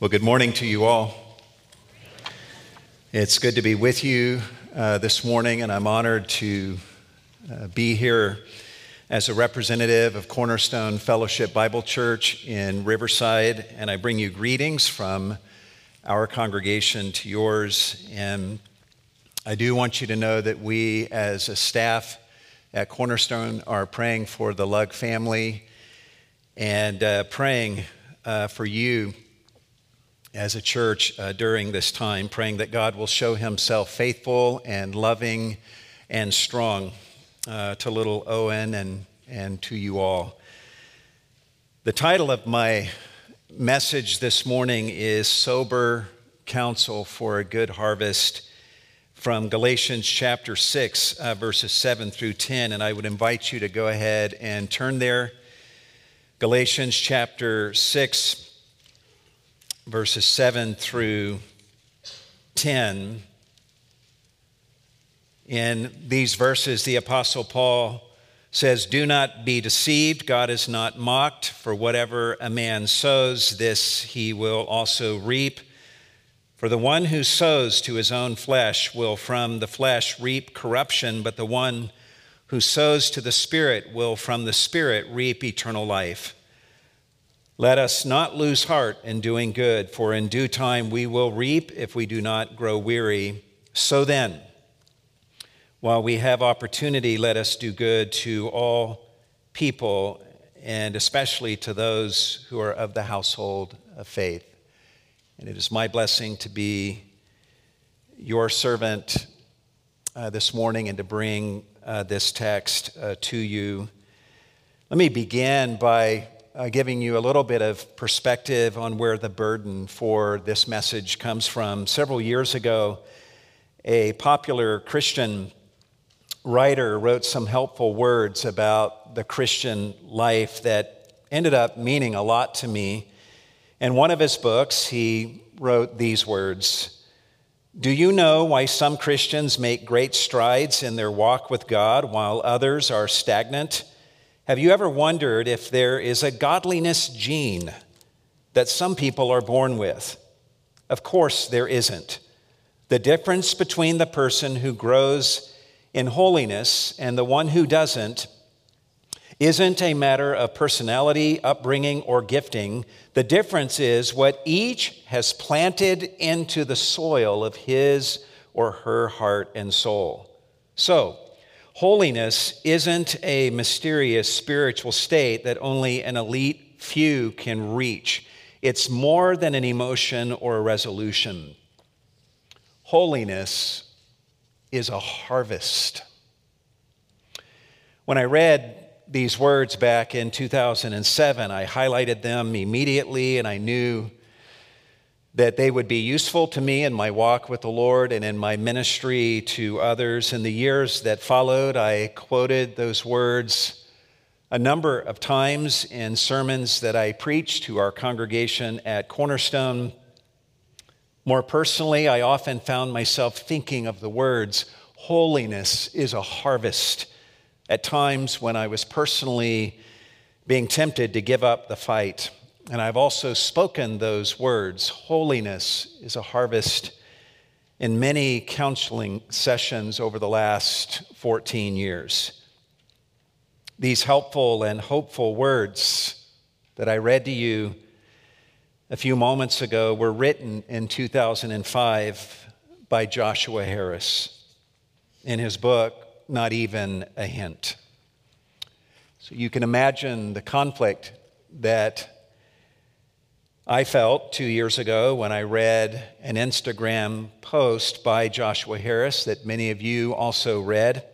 Well, good morning to you all. It's good to be with you uh, this morning, and I'm honored to uh, be here as a representative of Cornerstone Fellowship Bible Church in Riverside, and I bring you greetings from our congregation to yours. And I do want you to know that we, as a staff at Cornerstone, are praying for the Lug family and uh, praying uh, for you as a church uh, during this time, praying that God will show himself faithful and loving and strong uh, to little Owen and, and to you all. The title of my message this morning is Sober Counsel for a Good Harvest from Galatians chapter 6, uh, verses 7 through 10. And I would invite you to go ahead and turn there. Galatians chapter 6 verses 7 through 10. In these verses, the Apostle Paul says, Do not be deceived. God is not mocked. For whatever a man sows, this he will also reap. For the one who sows to his own flesh will from the flesh reap corruption, but the one who sows to the Spirit will from the Spirit reap eternal life. Let us not lose heart in doing good, for in due time we will reap if we do not grow weary. So then, while we have opportunity, let us do good to all people, and especially to those who are of the household of faith. And it is my blessing to be your servant uh, this morning and to bring uh, this text uh, to you. Let me begin by uh, giving you a little bit of perspective on where the burden for this message comes from. Several years ago, a popular Christian writer wrote some helpful words about the Christian life that ended up meaning a lot to me. In one of his books, he wrote these words Do you know why some Christians make great strides in their walk with God while others are stagnant? Have you ever wondered if there is a godliness gene that some people are born with? Of course, there isn't. The difference between the person who grows in holiness and the one who doesn't isn't a matter of personality, upbringing, or gifting. The difference is what each has planted into the soil of his or her heart and soul. So, Holiness isn't a mysterious spiritual state that only an elite few can reach. It's more than an emotion or a resolution. Holiness is a harvest. When I read these words back in 2007, I highlighted them immediately and I knew that they would be useful to me in my walk with the Lord and in my ministry to others. In the years that followed, I quoted those words a number of times in sermons that I preached to our congregation at Cornerstone. More personally, I often found myself thinking of the words, holiness is a harvest, at times when I was personally being tempted to give up the fight. And I've also spoken those words holiness is a harvest in many counseling sessions over the last 14 years. These helpful and hopeful words that I read to you a few moments ago were written in 2005 by Joshua Harris in his book, Not Even a Hint. So you can imagine the conflict that I felt two years ago when I read an Instagram post by Joshua Harris that many of you also read.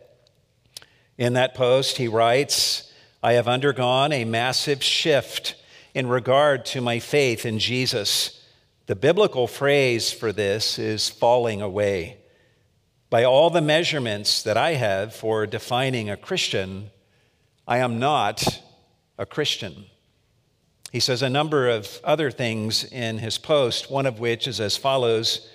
In that post, he writes, I have undergone a massive shift in regard to my faith in Jesus. The biblical phrase for this is falling away. By all the measurements that I have for defining a Christian, I am not a Christian. He says a number of other things in his post, one of which is as follows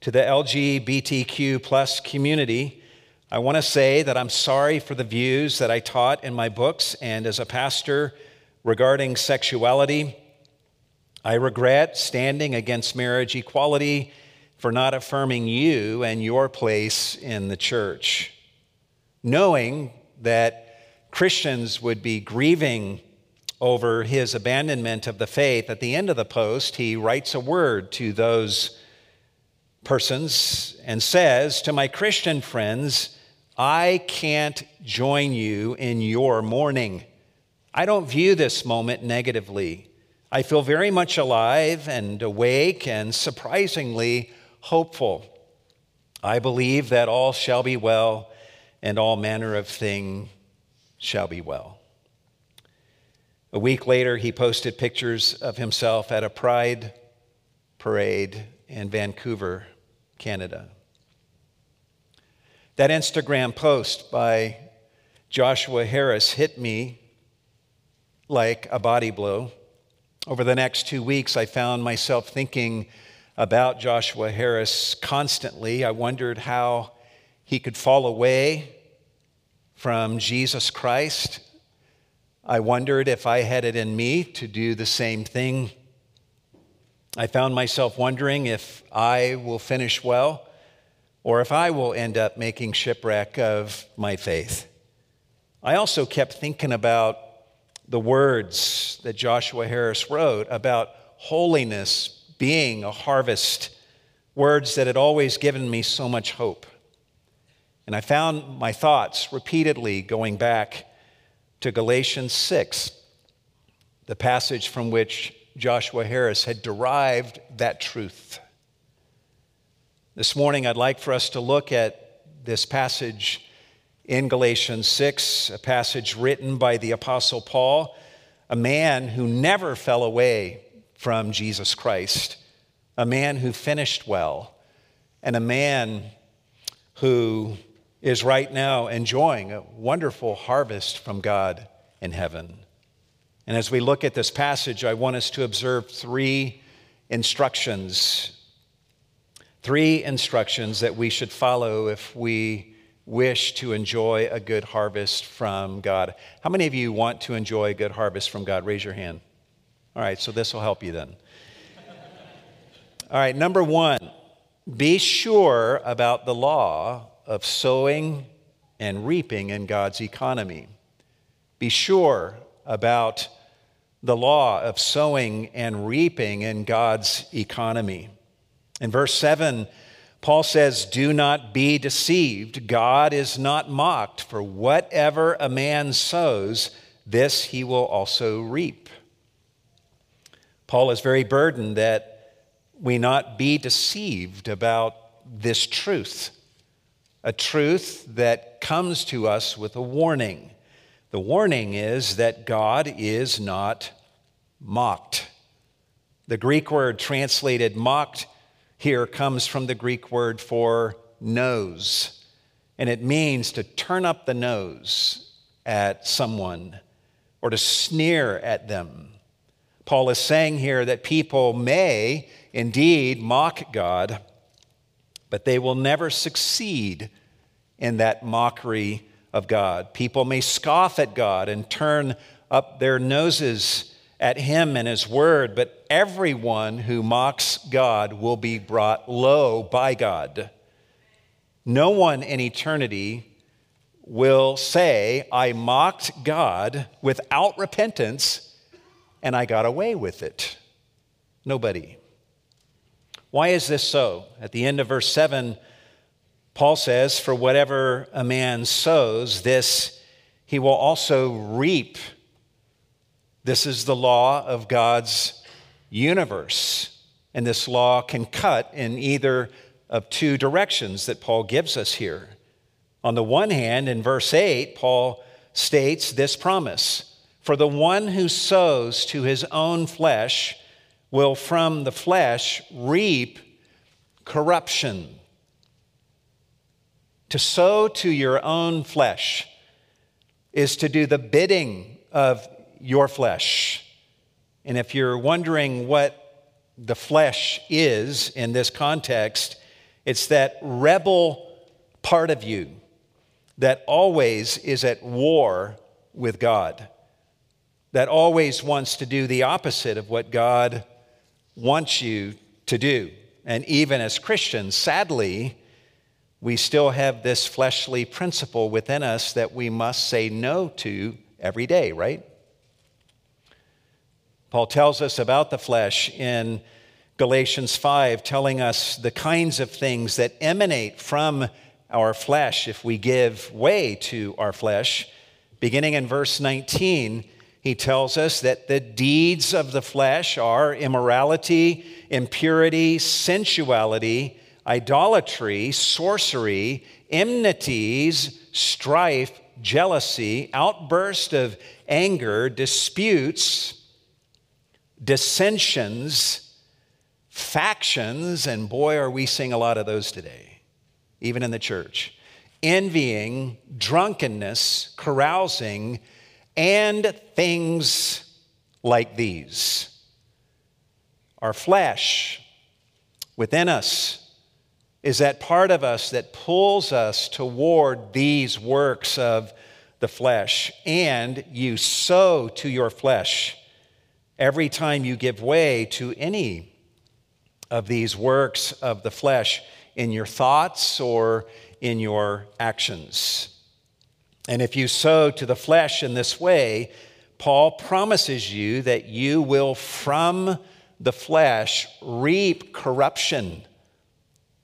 To the LGBTQ plus community, I want to say that I'm sorry for the views that I taught in my books and as a pastor regarding sexuality. I regret standing against marriage equality for not affirming you and your place in the church. Knowing that Christians would be grieving over his abandonment of the faith, at the end of the post, he writes a word to those persons and says, To my Christian friends, I can't join you in your mourning. I don't view this moment negatively. I feel very much alive and awake and surprisingly hopeful. I believe that all shall be well and all manner of thing shall be well. A week later, he posted pictures of himself at a pride parade in Vancouver, Canada. That Instagram post by Joshua Harris hit me like a body blow. Over the next two weeks, I found myself thinking about Joshua Harris constantly. I wondered how he could fall away from Jesus Christ. I wondered if I had it in me to do the same thing. I found myself wondering if I will finish well or if I will end up making shipwreck of my faith. I also kept thinking about the words that Joshua Harris wrote about holiness being a harvest, words that had always given me so much hope. And I found my thoughts repeatedly going back to Galatians 6, the passage from which Joshua Harris had derived that truth. This morning, I'd like for us to look at this passage in Galatians 6, a passage written by the Apostle Paul, a man who never fell away from Jesus Christ, a man who finished well, and a man who is right now enjoying a wonderful harvest from God in heaven. And as we look at this passage, I want us to observe three instructions. Three instructions that we should follow if we wish to enjoy a good harvest from God. How many of you want to enjoy a good harvest from God? Raise your hand. All right, so this will help you then. All right, number one, be sure about the law of sowing and reaping in God's economy. Be sure about the law of sowing and reaping in God's economy. In verse 7, Paul says, Do not be deceived. God is not mocked, for whatever a man sows, this he will also reap. Paul is very burdened that we not be deceived about this truth, a truth that comes to us with a warning. The warning is that God is not mocked. The Greek word translated mocked here comes from the Greek word for nose, and it means to turn up the nose at someone or to sneer at them. Paul is saying here that people may indeed mock God, but they will never succeed in that mockery of God. People may scoff at God and turn up their noses at him and his word, but everyone who mocks God will be brought low by God. No one in eternity will say, I mocked God without repentance and I got away with it. Nobody. Why is this so? At the end of verse 7, Paul says, For whatever a man sows, this he will also reap. This is the law of God's universe. And this law can cut in either of two directions that Paul gives us here. On the one hand, in verse 8, Paul states this promise For the one who sows to his own flesh will from the flesh reap corruption. To sow to your own flesh is to do the bidding of your flesh. And if you're wondering what the flesh is in this context, it's that rebel part of you that always is at war with God, that always wants to do the opposite of what God wants you to do. And even as Christians, sadly, we still have this fleshly principle within us that we must say no to every day, right? Paul tells us about the flesh in Galatians 5, telling us the kinds of things that emanate from our flesh if we give way to our flesh. Beginning in verse 19, he tells us that the deeds of the flesh are immorality, impurity, sensuality, idolatry, sorcery, enmities, strife, jealousy, outburst of anger, disputes, dissensions, factions, and boy, are we seeing a lot of those today, even in the church. Envying, drunkenness, carousing, and things like these. Our flesh within us is that part of us that pulls us toward these works of the flesh, and you sow to your flesh every time you give way to any of these works of the flesh in your thoughts or in your actions. And if you sow to the flesh in this way, Paul promises you that you will from the flesh reap corruption.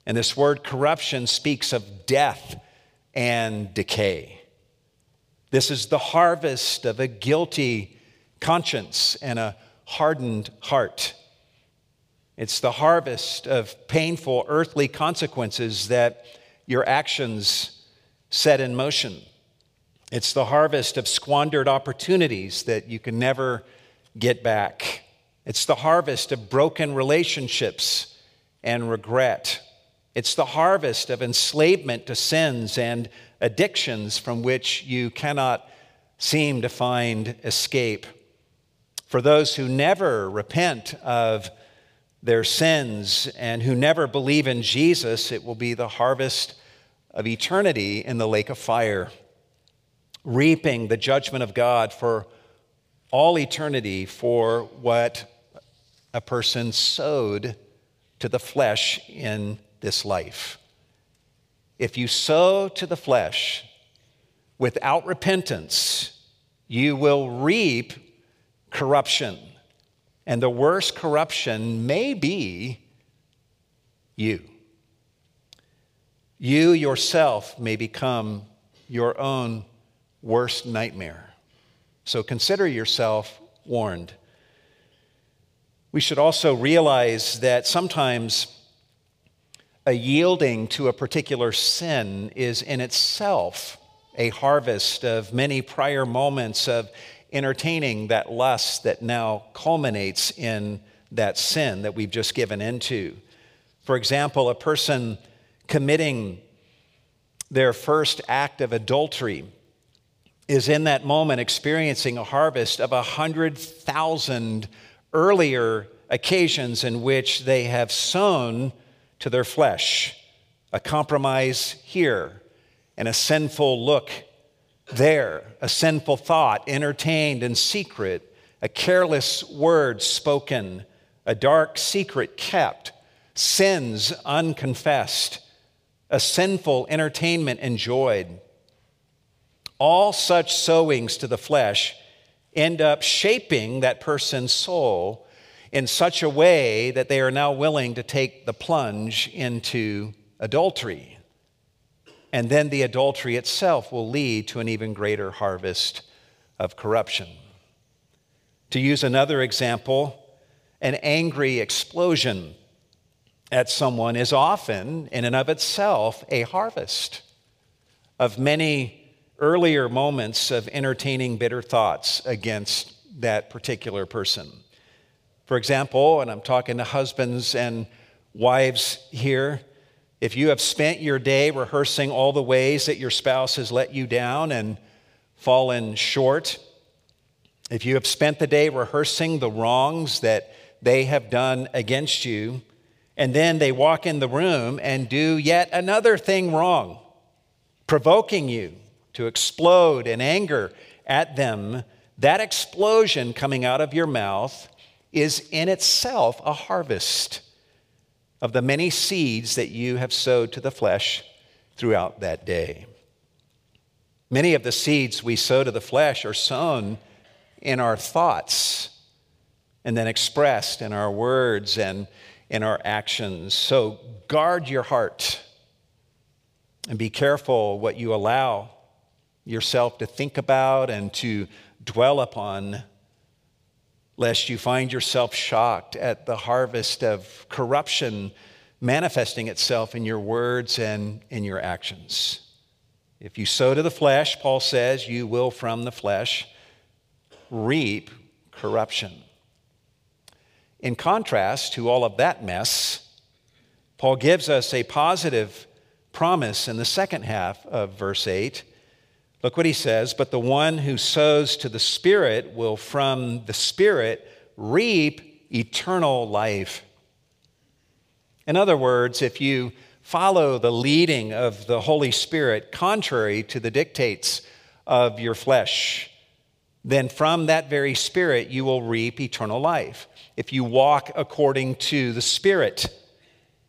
And this word corruption speaks of death and decay. This is the harvest of a guilty conscience and a hardened heart. It's the harvest of painful earthly consequences that your actions set in motion. It's the harvest of squandered opportunities that you can never get back. It's the harvest of broken relationships and regret. It's the harvest of enslavement to sins and addictions from which you cannot seem to find escape. For those who never repent of their sins and who never believe in Jesus, it will be the harvest of eternity in the lake of fire reaping the judgment of God for all eternity for what a person sowed to the flesh in this life. If you sow to the flesh without repentance, you will reap corruption. And the worst corruption may be you. You yourself may become your own worst nightmare. So consider yourself warned. We should also realize that sometimes a yielding to a particular sin is in itself a harvest of many prior moments of entertaining that lust that now culminates in that sin that we've just given into. For example, a person committing their first act of adultery is in that moment experiencing a harvest of a hundred thousand earlier occasions in which they have sown to their flesh a compromise here and a sinful look there, a sinful thought entertained in secret, a careless word spoken, a dark secret kept, sins unconfessed, a sinful entertainment enjoyed all such sowings to the flesh end up shaping that person's soul in such a way that they are now willing to take the plunge into adultery. And then the adultery itself will lead to an even greater harvest of corruption. To use another example, an angry explosion at someone is often, in and of itself, a harvest of many earlier moments of entertaining bitter thoughts against that particular person. For example, and I'm talking to husbands and wives here, if you have spent your day rehearsing all the ways that your spouse has let you down and fallen short, if you have spent the day rehearsing the wrongs that they have done against you, and then they walk in the room and do yet another thing wrong, provoking you to explode in anger at them, that explosion coming out of your mouth is in itself a harvest of the many seeds that you have sowed to the flesh throughout that day. Many of the seeds we sow to the flesh are sown in our thoughts and then expressed in our words and in our actions. So guard your heart and be careful what you allow yourself to think about and to dwell upon, lest you find yourself shocked at the harvest of corruption manifesting itself in your words and in your actions. If you sow to the flesh, Paul says, you will from the flesh reap corruption. In contrast to all of that mess, Paul gives us a positive promise in the second half of verse 8. Look what he says, but the one who sows to the Spirit will from the Spirit reap eternal life. In other words, if you follow the leading of the Holy Spirit contrary to the dictates of your flesh, then from that very Spirit you will reap eternal life. If you walk according to the Spirit,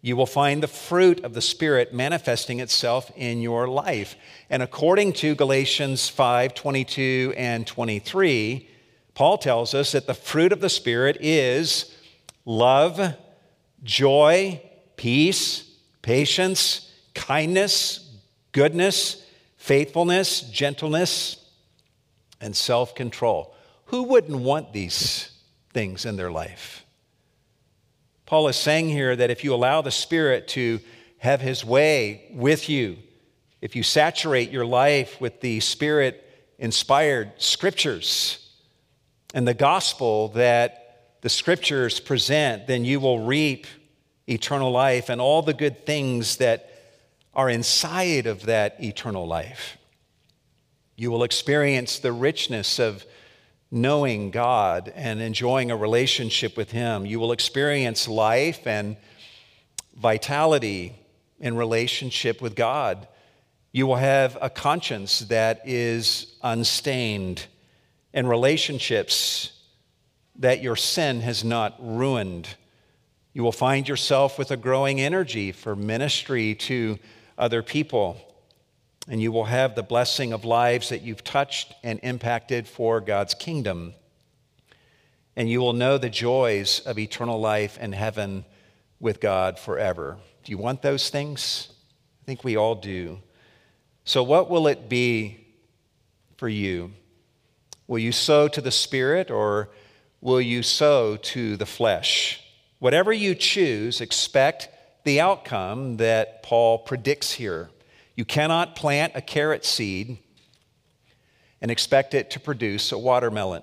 you will find the fruit of the Spirit manifesting itself in your life. And according to Galatians 5 22 and 23, Paul tells us that the fruit of the Spirit is love, joy, peace, patience, kindness, goodness, faithfulness, gentleness, and self control. Who wouldn't want these things in their life? Paul is saying here that if you allow the Spirit to have his way with you, if you saturate your life with the Spirit inspired scriptures and the gospel that the scriptures present, then you will reap eternal life and all the good things that are inside of that eternal life. You will experience the richness of knowing God and enjoying a relationship with Him. You will experience life and vitality in relationship with God. You will have a conscience that is unstained and relationships that your sin has not ruined. You will find yourself with a growing energy for ministry to other people and you will have the blessing of lives that you've touched and impacted for God's kingdom. And you will know the joys of eternal life in heaven with God forever. Do you want those things? I think we all do. So, what will it be for you? Will you sow to the Spirit or will you sow to the flesh? Whatever you choose, expect the outcome that Paul predicts here. You cannot plant a carrot seed and expect it to produce a watermelon.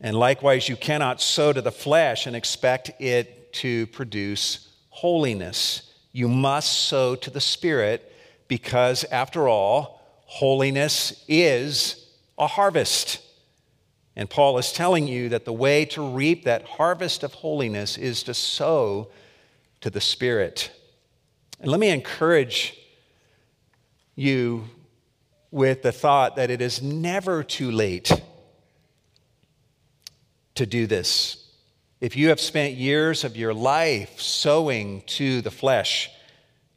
And likewise, you cannot sow to the flesh and expect it to produce holiness. You must sow to the Spirit because, after all, holiness is a harvest. And Paul is telling you that the way to reap that harvest of holiness is to sow to the Spirit. And let me encourage you with the thought that it is never too late to do this. If you have spent years of your life sowing to the flesh,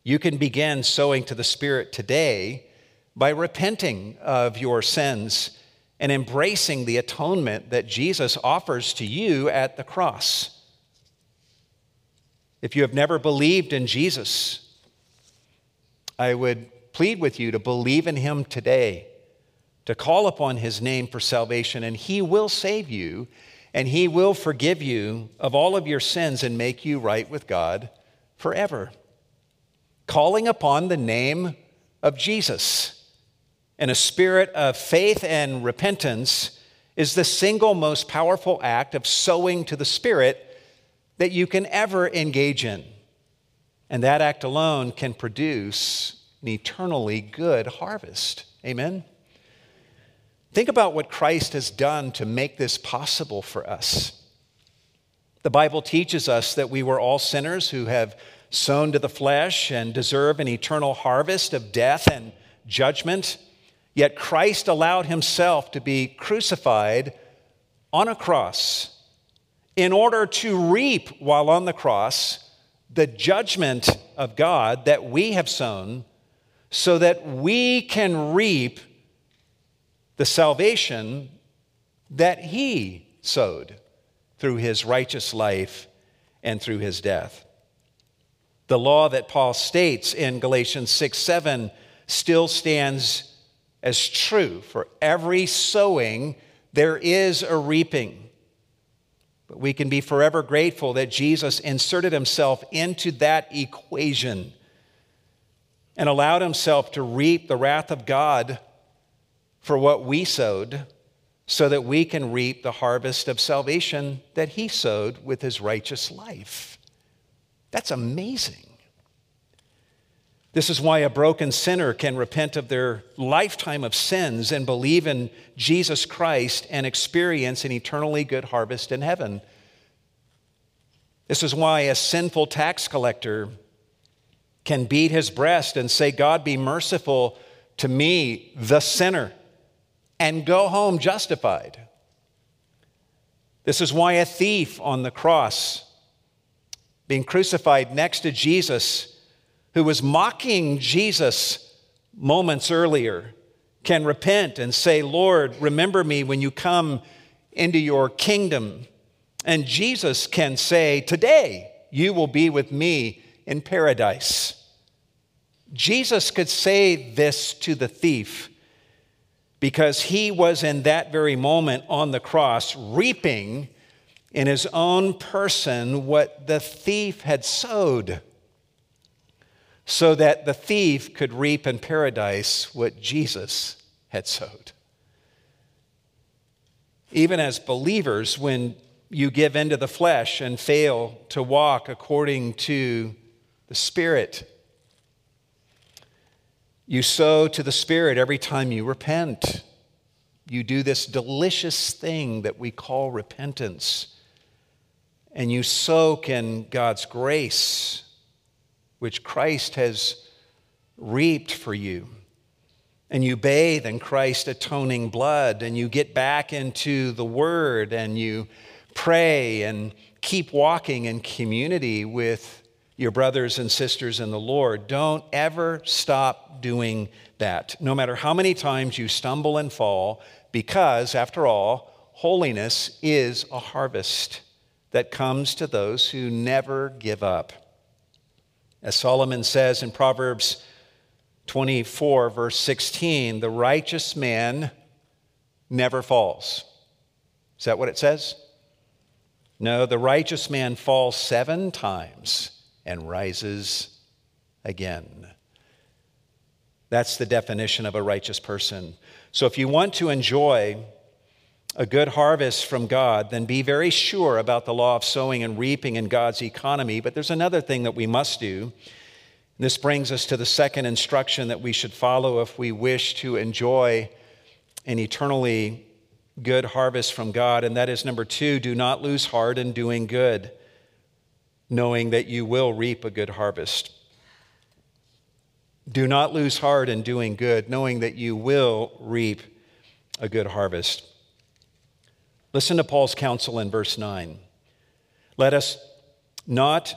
you can begin sowing to the Spirit today by repenting of your sins and embracing the atonement that Jesus offers to you at the cross. If you have never believed in Jesus, I would plead with you to believe in him today, to call upon his name for salvation, and he will save you, and he will forgive you of all of your sins and make you right with God forever. Calling upon the name of Jesus in a spirit of faith and repentance is the single most powerful act of sowing to the Spirit that you can ever engage in. And that act alone can produce an eternally good harvest. Amen? Think about what Christ has done to make this possible for us. The Bible teaches us that we were all sinners who have sown to the flesh and deserve an eternal harvest of death and judgment. Yet Christ allowed himself to be crucified on a cross in order to reap while on the cross the judgment of God that we have sown, so that we can reap the salvation that He sowed through His righteous life and through His death. The law that Paul states in Galatians 6 7 still stands as true. For every sowing, there is a reaping. But we can be forever grateful that Jesus inserted himself into that equation and allowed himself to reap the wrath of God for what we sowed so that we can reap the harvest of salvation that he sowed with his righteous life. That's amazing. This is why a broken sinner can repent of their lifetime of sins and believe in Jesus Christ and experience an eternally good harvest in heaven. This is why a sinful tax collector can beat his breast and say, God, be merciful to me, the sinner, and go home justified. This is why a thief on the cross, being crucified next to Jesus, who was mocking Jesus moments earlier can repent and say, Lord, remember me when you come into your kingdom. And Jesus can say, Today you will be with me in paradise. Jesus could say this to the thief because he was in that very moment on the cross reaping in his own person what the thief had sowed so that the thief could reap in paradise what Jesus had sowed. Even as believers, when you give into the flesh and fail to walk according to the Spirit, you sow to the Spirit every time you repent. You do this delicious thing that we call repentance. And you soak in God's grace which Christ has reaped for you. And you bathe in Christ's atoning blood, and you get back into the Word, and you pray and keep walking in community with your brothers and sisters in the Lord. Don't ever stop doing that, no matter how many times you stumble and fall, because, after all, holiness is a harvest that comes to those who never give up. As Solomon says in Proverbs 24, verse 16, the righteous man never falls. Is that what it says? No, the righteous man falls seven times and rises again. That's the definition of a righteous person. So if you want to enjoy a good harvest from God, then be very sure about the law of sowing and reaping in God's economy. But there's another thing that we must do. This brings us to the second instruction that we should follow if we wish to enjoy an eternally good harvest from God. And that is number two do not lose heart in doing good, knowing that you will reap a good harvest. Do not lose heart in doing good, knowing that you will reap a good harvest. Listen to Paul's counsel in verse 9. Let us not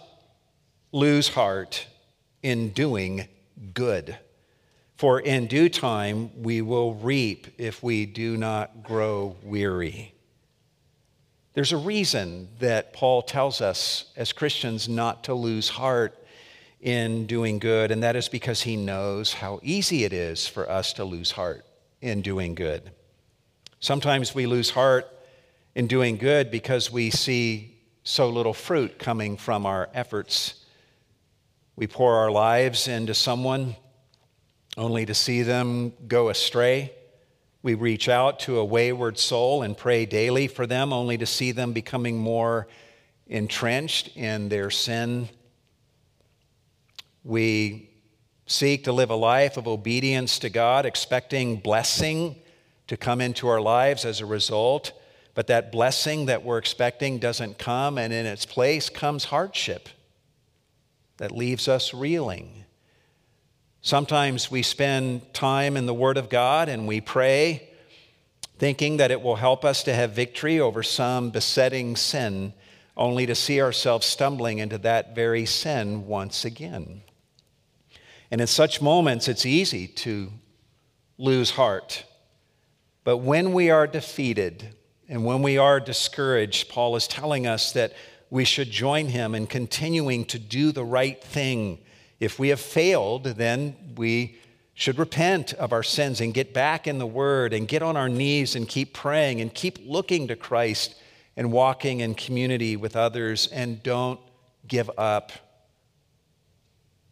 lose heart in doing good, for in due time we will reap if we do not grow weary. There's a reason that Paul tells us as Christians not to lose heart in doing good, and that is because he knows how easy it is for us to lose heart in doing good. Sometimes we lose heart in doing good because we see so little fruit coming from our efforts. We pour our lives into someone only to see them go astray. We reach out to a wayward soul and pray daily for them only to see them becoming more entrenched in their sin. We seek to live a life of obedience to God, expecting blessing to come into our lives as a result. But that blessing that we're expecting doesn't come, and in its place comes hardship that leaves us reeling. Sometimes we spend time in the Word of God and we pray, thinking that it will help us to have victory over some besetting sin. only to see ourselves stumbling into that very sin once again. And in such moments, it's easy to lose heart. But when we are defeated and when we are discouraged, Paul is telling us that we should join him in continuing to do the right thing. If we have failed, then we should repent of our sins and get back in the Word and get on our knees and keep praying and keep looking to Christ and walking in community with others and don't give up.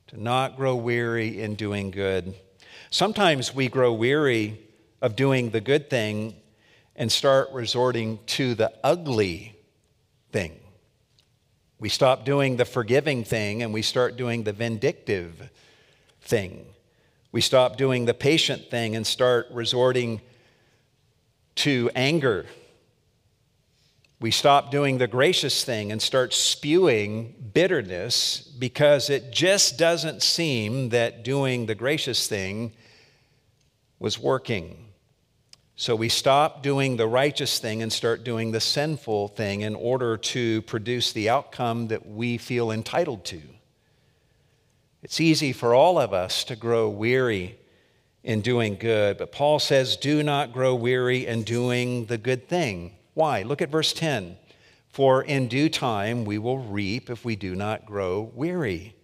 To not grow weary in doing good. Sometimes we grow weary of doing the good thing and start resorting to the ugly thing. We stop doing the forgiving thing and we start doing the vindictive thing. We stop doing the patient thing and start resorting to anger. We stop doing the gracious thing and start spewing bitterness because it just doesn't seem that doing the gracious thing was working. So we stop doing the righteous thing and start doing the sinful thing in order to produce the outcome that we feel entitled to. It's easy for all of us to grow weary in doing good, but Paul says, do not grow weary in doing the good thing. Why? Look at verse 10. For in due time we will reap if we do not grow weary.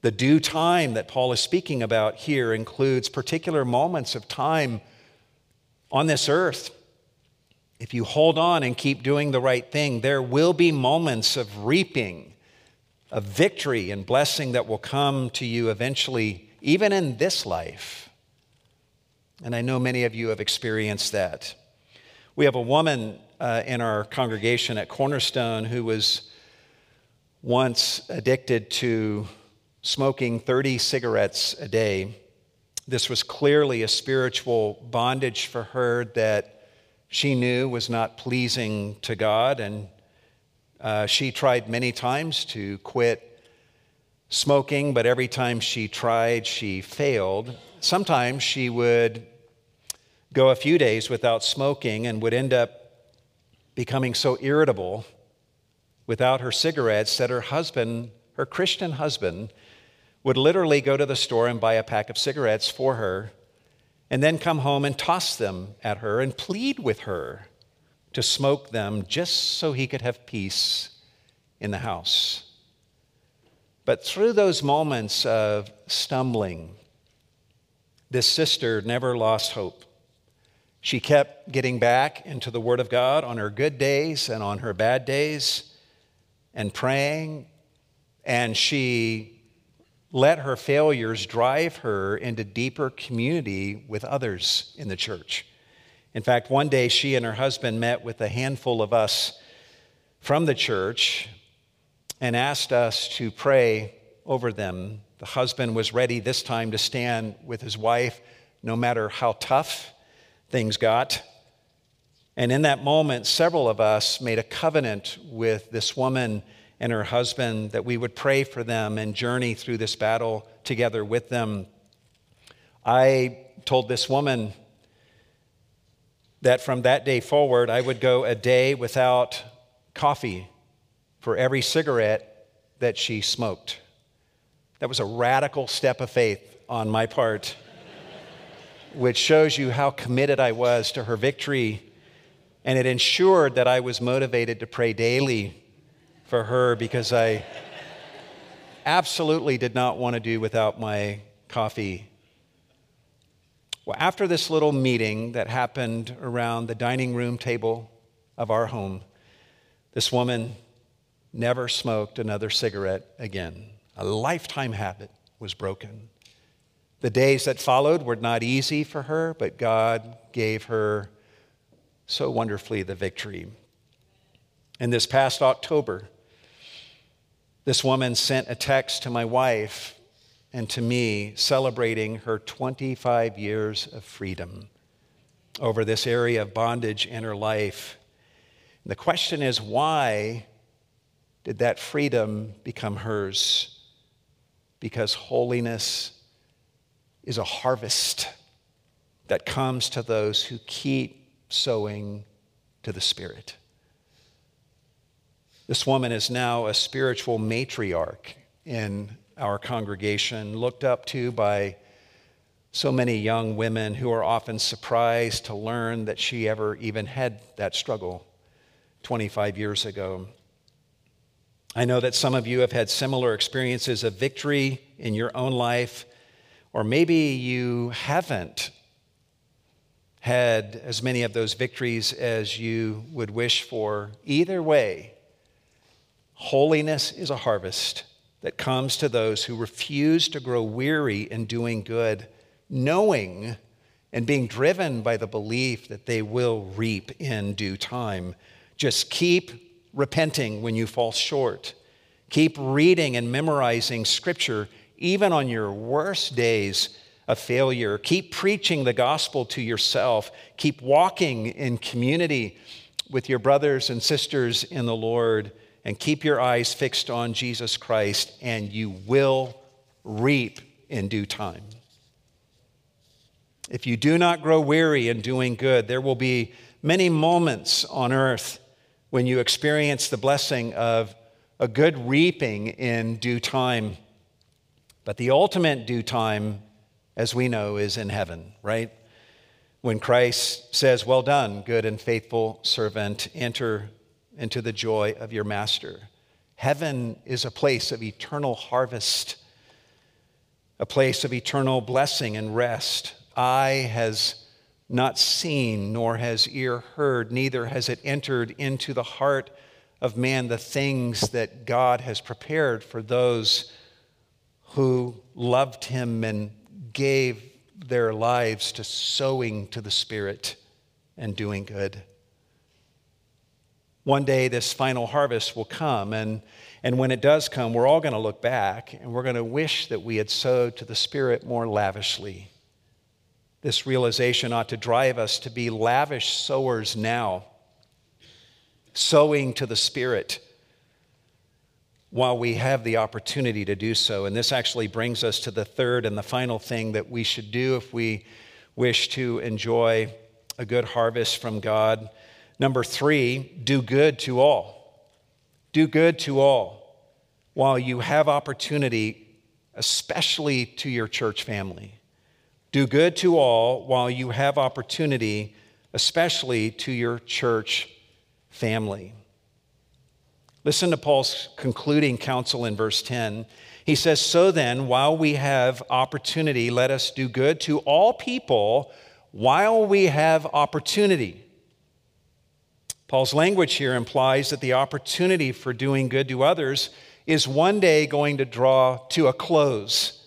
The due time that Paul is speaking about here includes particular moments of time on this earth, if you hold on and keep doing the right thing, there will be moments of reaping, of victory and blessing that will come to you eventually, even in this life. And I know many of you have experienced that. We have a woman uh, in our congregation at Cornerstone who was once addicted to smoking 30 cigarettes a day. This was clearly a spiritual bondage for her that she knew was not pleasing to God. And uh, she tried many times to quit smoking, but every time she tried, she failed. Sometimes she would go a few days without smoking and would end up becoming so irritable without her cigarettes that her husband, her Christian husband, would literally go to the store and buy a pack of cigarettes for her and then come home and toss them at her and plead with her to smoke them just so he could have peace in the house. But through those moments of stumbling, this sister never lost hope. She kept getting back into the Word of God on her good days and on her bad days and praying, and she let her failures drive her into deeper community with others in the church. In fact, one day she and her husband met with a handful of us from the church and asked us to pray over them. The husband was ready this time to stand with his wife no matter how tough things got. And in that moment, several of us made a covenant with this woman and her husband, that we would pray for them and journey through this battle together with them. I told this woman that from that day forward, I would go a day without coffee for every cigarette that she smoked. That was a radical step of faith on my part, which shows you how committed I was to her victory. And it ensured that I was motivated to pray daily for her because I absolutely did not want to do without my coffee. Well, after this little meeting that happened around the dining room table of our home, this woman never smoked another cigarette again. A lifetime habit was broken. The days that followed were not easy for her, but God gave her so wonderfully the victory. And this past October, this woman sent a text to my wife and to me celebrating her 25 years of freedom over this area of bondage in her life. And the question is why did that freedom become hers? Because holiness is a harvest that comes to those who keep sowing to the Spirit. This woman is now a spiritual matriarch in our congregation, looked up to by so many young women who are often surprised to learn that she ever even had that struggle 25 years ago. I know that some of you have had similar experiences of victory in your own life, or maybe you haven't had as many of those victories as you would wish for. Either way, Holiness is a harvest that comes to those who refuse to grow weary in doing good, knowing and being driven by the belief that they will reap in due time. Just keep repenting when you fall short. Keep reading and memorizing scripture even on your worst days of failure. Keep preaching the gospel to yourself. Keep walking in community with your brothers and sisters in the Lord and keep your eyes fixed on Jesus Christ, and you will reap in due time. If you do not grow weary in doing good, there will be many moments on earth when you experience the blessing of a good reaping in due time. But the ultimate due time, as we know, is in heaven, right? When Christ says, Well done, good and faithful servant, enter into the joy of your master. Heaven is a place of eternal harvest, a place of eternal blessing and rest. Eye has not seen, nor has ear heard, neither has it entered into the heart of man the things that God has prepared for those who loved him and gave their lives to sowing to the Spirit and doing good. One day, this final harvest will come, and, and when it does come, we're all going to look back and we're going to wish that we had sowed to the Spirit more lavishly. This realization ought to drive us to be lavish sowers now, sowing to the Spirit while we have the opportunity to do so. And this actually brings us to the third and the final thing that we should do if we wish to enjoy a good harvest from God. Number three, do good to all. Do good to all while you have opportunity, especially to your church family. Do good to all while you have opportunity, especially to your church family. Listen to Paul's concluding counsel in verse 10. He says, So then, while we have opportunity, let us do good to all people while we have opportunity. Paul's language here implies that the opportunity for doing good to others is one day going to draw to a close.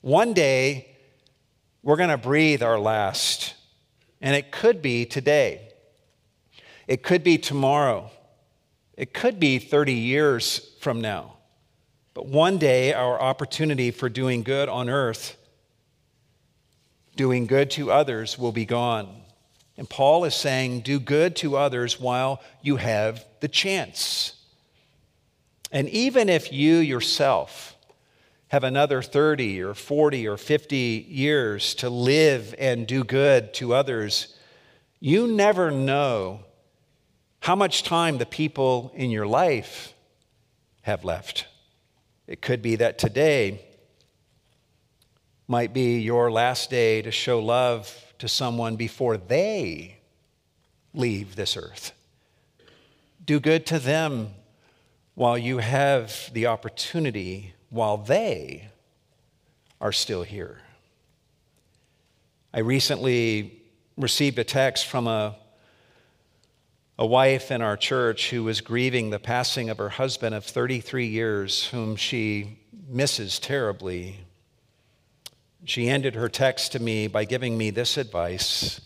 One day, we're going to breathe our last, and it could be today. It could be tomorrow. It could be 30 years from now. But one day, our opportunity for doing good on earth, doing good to others, will be gone. And Paul is saying, do good to others while you have the chance. And even if you yourself have another 30 or 40 or 50 years to live and do good to others, you never know how much time the people in your life have left. It could be that today might be your last day to show love to someone before they leave this earth. Do good to them while you have the opportunity, while they are still here. I recently received a text from a, a wife in our church who was grieving the passing of her husband of 33 years, whom she misses terribly. She ended her text to me by giving me this advice.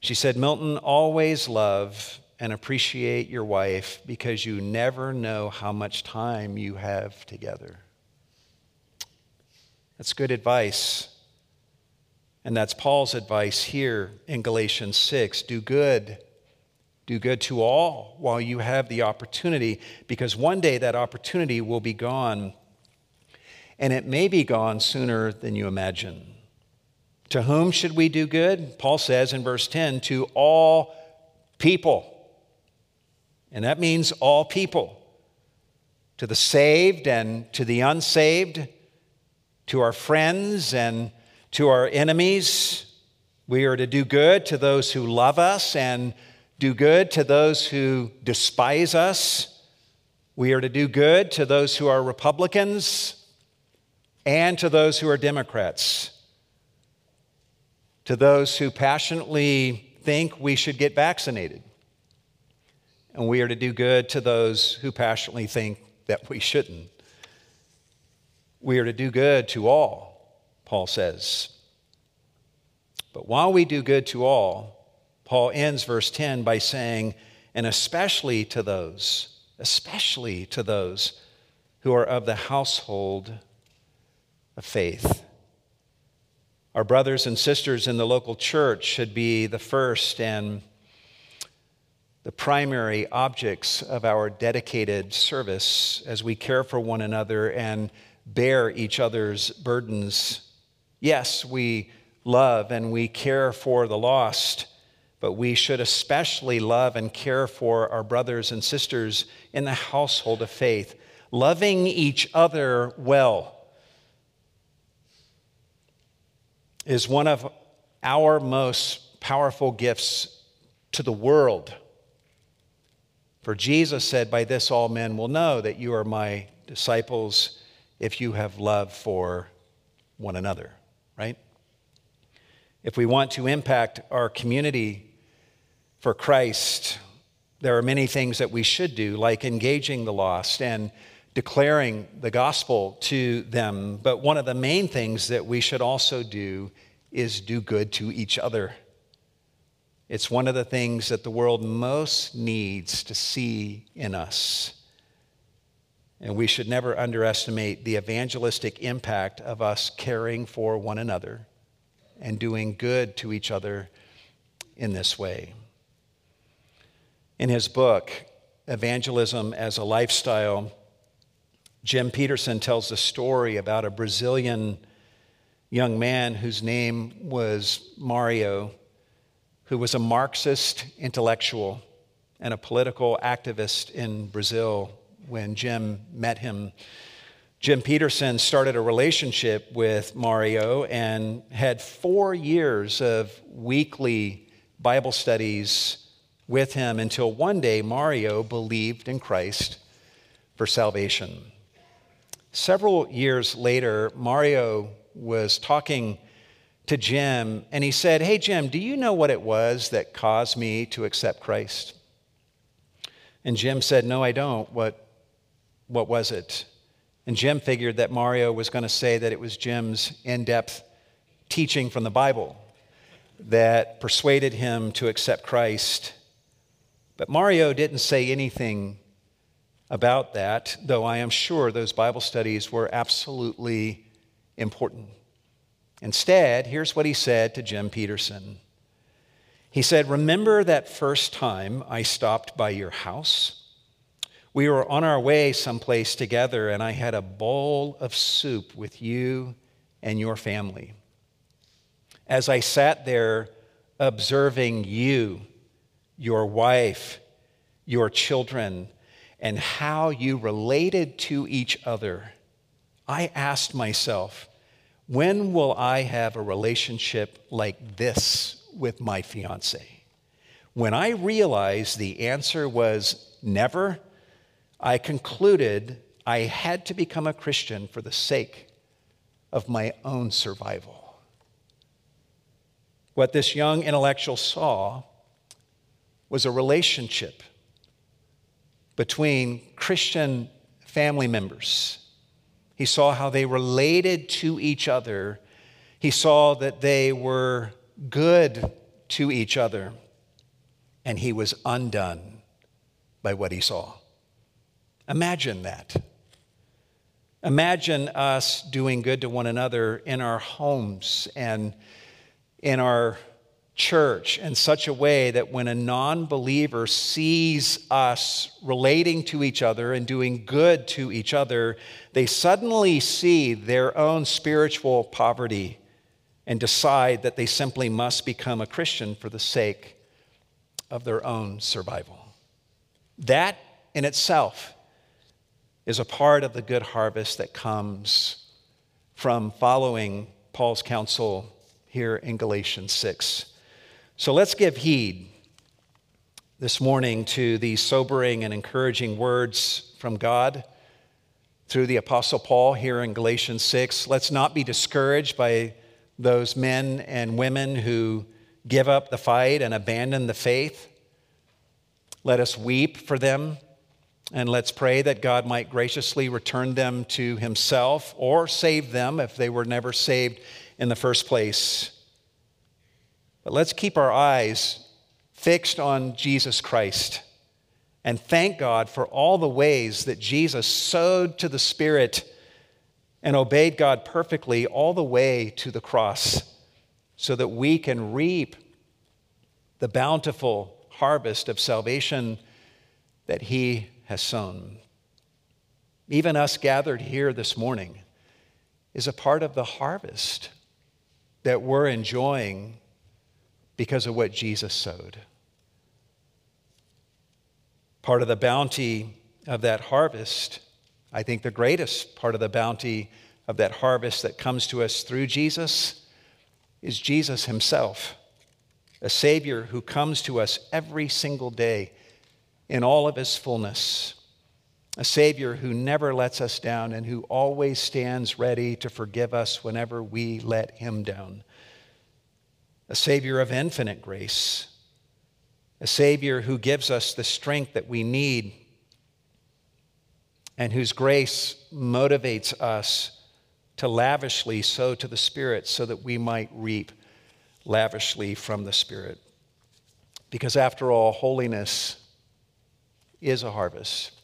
She said, Milton, always love and appreciate your wife because you never know how much time you have together. That's good advice. And that's Paul's advice here in Galatians 6 do good. Do good to all while you have the opportunity, because one day that opportunity will be gone and it may be gone sooner than you imagine. To whom should we do good? Paul says in verse 10 to all people. And that means all people to the saved and to the unsaved, to our friends and to our enemies. We are to do good to those who love us and do good to those who despise us. We are to do good to those who are Republicans and to those who are Democrats, to those who passionately think we should get vaccinated. And we are to do good to those who passionately think that we shouldn't. We are to do good to all, Paul says. But while we do good to all, Paul ends verse 10 by saying, and especially to those, especially to those who are of the household of faith. Our brothers and sisters in the local church should be the first and the primary objects of our dedicated service as we care for one another and bear each other's burdens. Yes, we love and we care for the lost but we should especially love and care for our brothers and sisters in the household of faith, loving each other well. Is one of our most powerful gifts to the world. For Jesus said, By this all men will know that you are my disciples if you have love for one another, right? If we want to impact our community for Christ, there are many things that we should do, like engaging the lost and declaring the gospel to them. But one of the main things that we should also do is do good to each other. It's one of the things that the world most needs to see in us. And we should never underestimate the evangelistic impact of us caring for one another and doing good to each other in this way. In his book, Evangelism as a Lifestyle, Jim Petersen tells a story about a Brazilian young man whose name was Mario, who was a Marxist intellectual and a political activist in Brazil when Jim met him. Jim Petersen started a relationship with Mario and had four years of weekly Bible studies with him until one day Mario believed in Christ for salvation. Several years later, Mario was talking to Jim and he said, Hey, Jim, do you know what it was that caused me to accept Christ? And Jim said, No, I don't. What, what was it? And Jim figured that Mario was going to say that it was Jim's in depth teaching from the Bible that persuaded him to accept Christ but Mario didn't say anything about that, though I am sure those Bible studies were absolutely important. Instead, here's what he said to Jim Petersen. He said, Remember that first time I stopped by your house? We were on our way someplace together, and I had a bowl of soup with you and your family. As I sat there observing you your wife, your children, and how you related to each other, I asked myself, when will I have a relationship like this with my fiance? When I realized the answer was never, I concluded I had to become a Christian for the sake of my own survival. What this young intellectual saw was a relationship between Christian family members. He saw how they related to each other. He saw that they were good to each other. And he was undone by what he saw. Imagine that. Imagine us doing good to one another in our homes and in our church in such a way that when a non believer sees us relating to each other and doing good to each other, they suddenly see their own spiritual poverty and decide that they simply must become a Christian for the sake of their own survival. That in itself is a part of the good harvest that comes from following Paul's counsel here in Galatians 6. So let's give heed this morning to these sobering and encouraging words from God through the Apostle Paul here in Galatians 6. Let's not be discouraged by those men and women who give up the fight and abandon the faith. Let us weep for them and let's pray that God might graciously return them to Himself or save them if they were never saved in the first place. But let's keep our eyes fixed on Jesus Christ and thank God for all the ways that Jesus sowed to the Spirit and obeyed God perfectly all the way to the cross so that we can reap the bountiful harvest of salvation that He has sown. Even us gathered here this morning is a part of the harvest that we're enjoying because of what Jesus sowed. Part of the bounty of that harvest, I think the greatest part of the bounty of that harvest that comes to us through Jesus is Jesus Himself, a Savior who comes to us every single day in all of his fullness. A Savior who never lets us down and who always stands ready to forgive us whenever we let him down. A Savior of infinite grace. A Savior who gives us the strength that we need and whose grace motivates us to lavishly sow to the Spirit so that we might reap lavishly from the Spirit. Because after all, holiness is a harvest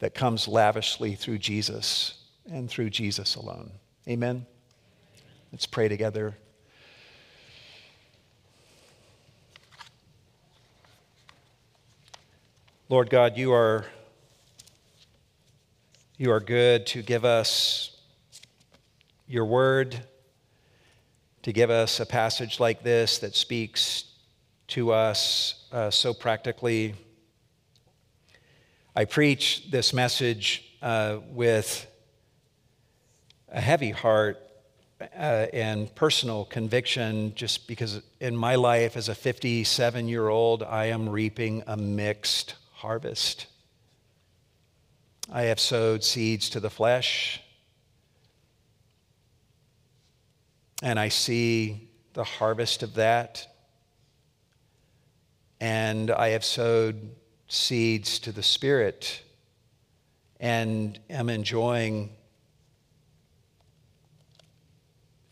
that comes lavishly through Jesus and through Jesus alone. Amen. Let's pray together. Lord God, you are you are good to give us your word, to give us a passage like this that speaks to us uh, so practically. I preach this message uh, with a heavy heart uh, and personal conviction just because in my life as a 57 year old, I am reaping a mixed harvest. I have sowed seeds to the flesh, and I see the harvest of that. And I have sowed seeds to the Spirit and am enjoying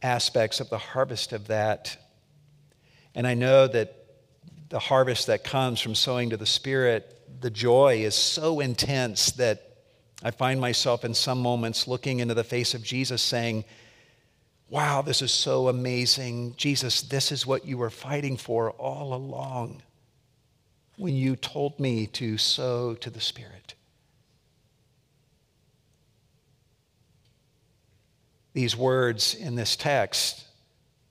aspects of the harvest of that. And I know that the harvest that comes from sowing to the Spirit, the joy is so intense that I find myself in some moments looking into the face of Jesus saying, Wow, this is so amazing. Jesus, this is what you were fighting for all along when you told me to sow to the Spirit. These words in this text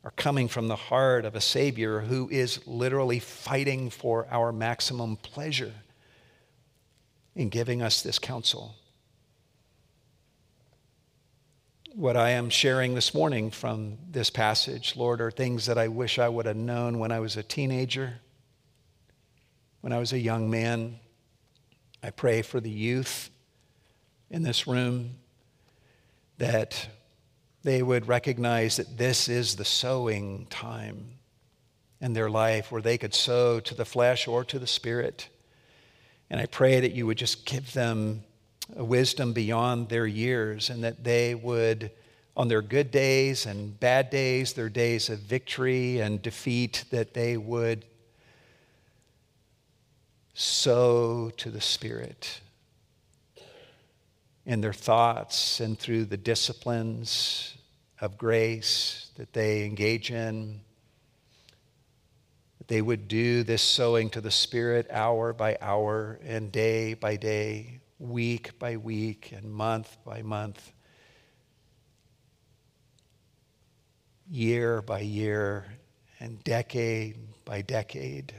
are coming from the heart of a Savior who is literally fighting for our maximum pleasure in giving us this counsel. What I am sharing this morning from this passage, Lord, are things that I wish I would have known when I was a teenager when I was a young man. I pray for the youth in this room that they would recognize that this is the sowing time in their life where they could sow to the flesh or to the spirit. And I pray that you would just give them a wisdom beyond their years and that they would, on their good days and bad days, their days of victory and defeat, that they would sow to the Spirit in their thoughts and through the disciplines of grace that they engage in. They would do this sowing to the Spirit hour by hour and day by day, week by week, and month by month, year by year, and decade by decade.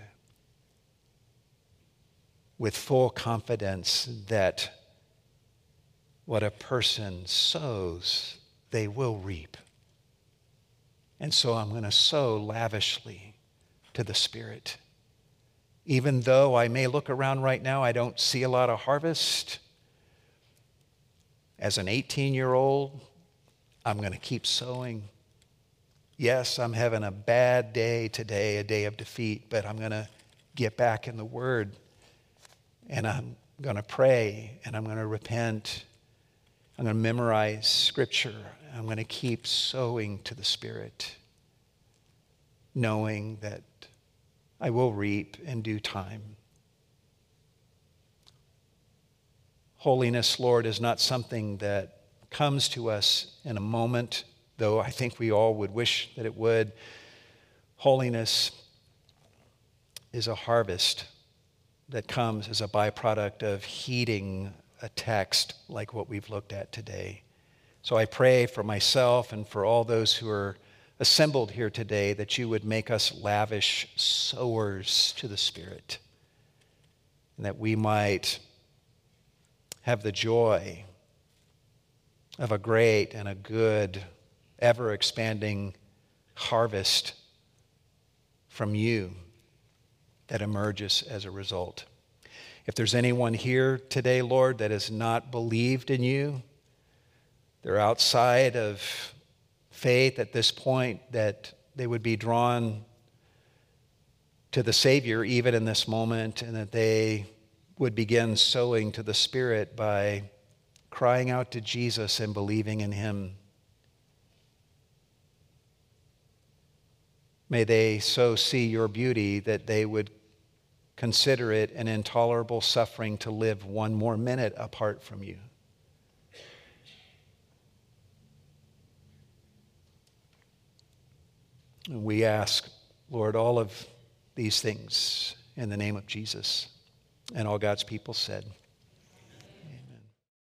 with full confidence that what a person sows, they will reap. And so I'm going to sow lavishly to the Spirit. Even though I may look around right now, I don't see a lot of harvest. As an 18 year old, I'm going to keep sowing. Yes, I'm having a bad day today, a day of defeat, but I'm going to get back in the Word and I'm going to pray and I'm going to repent. I'm going to memorize Scripture. I'm going to keep sowing to the Spirit, knowing that I will reap in due time. Holiness, Lord, is not something that comes to us in a moment, though I think we all would wish that it would. Holiness is a harvest that comes as a byproduct of heeding a text like what we've looked at today. So I pray for myself and for all those who are assembled here today that you would make us lavish sowers to the Spirit, and that we might have the joy of a great and a good, ever expanding harvest from you that emerges as a result. If there's anyone here today, Lord, that has not believed in you, they're outside of faith at this point, that they would be drawn to the Savior even in this moment, and that they would begin sowing to the Spirit by crying out to Jesus and believing in Him. May they so see your beauty that they would consider it an intolerable suffering to live one more minute apart from you. And we ask, Lord, all of these things in the name of Jesus. And all God's people said,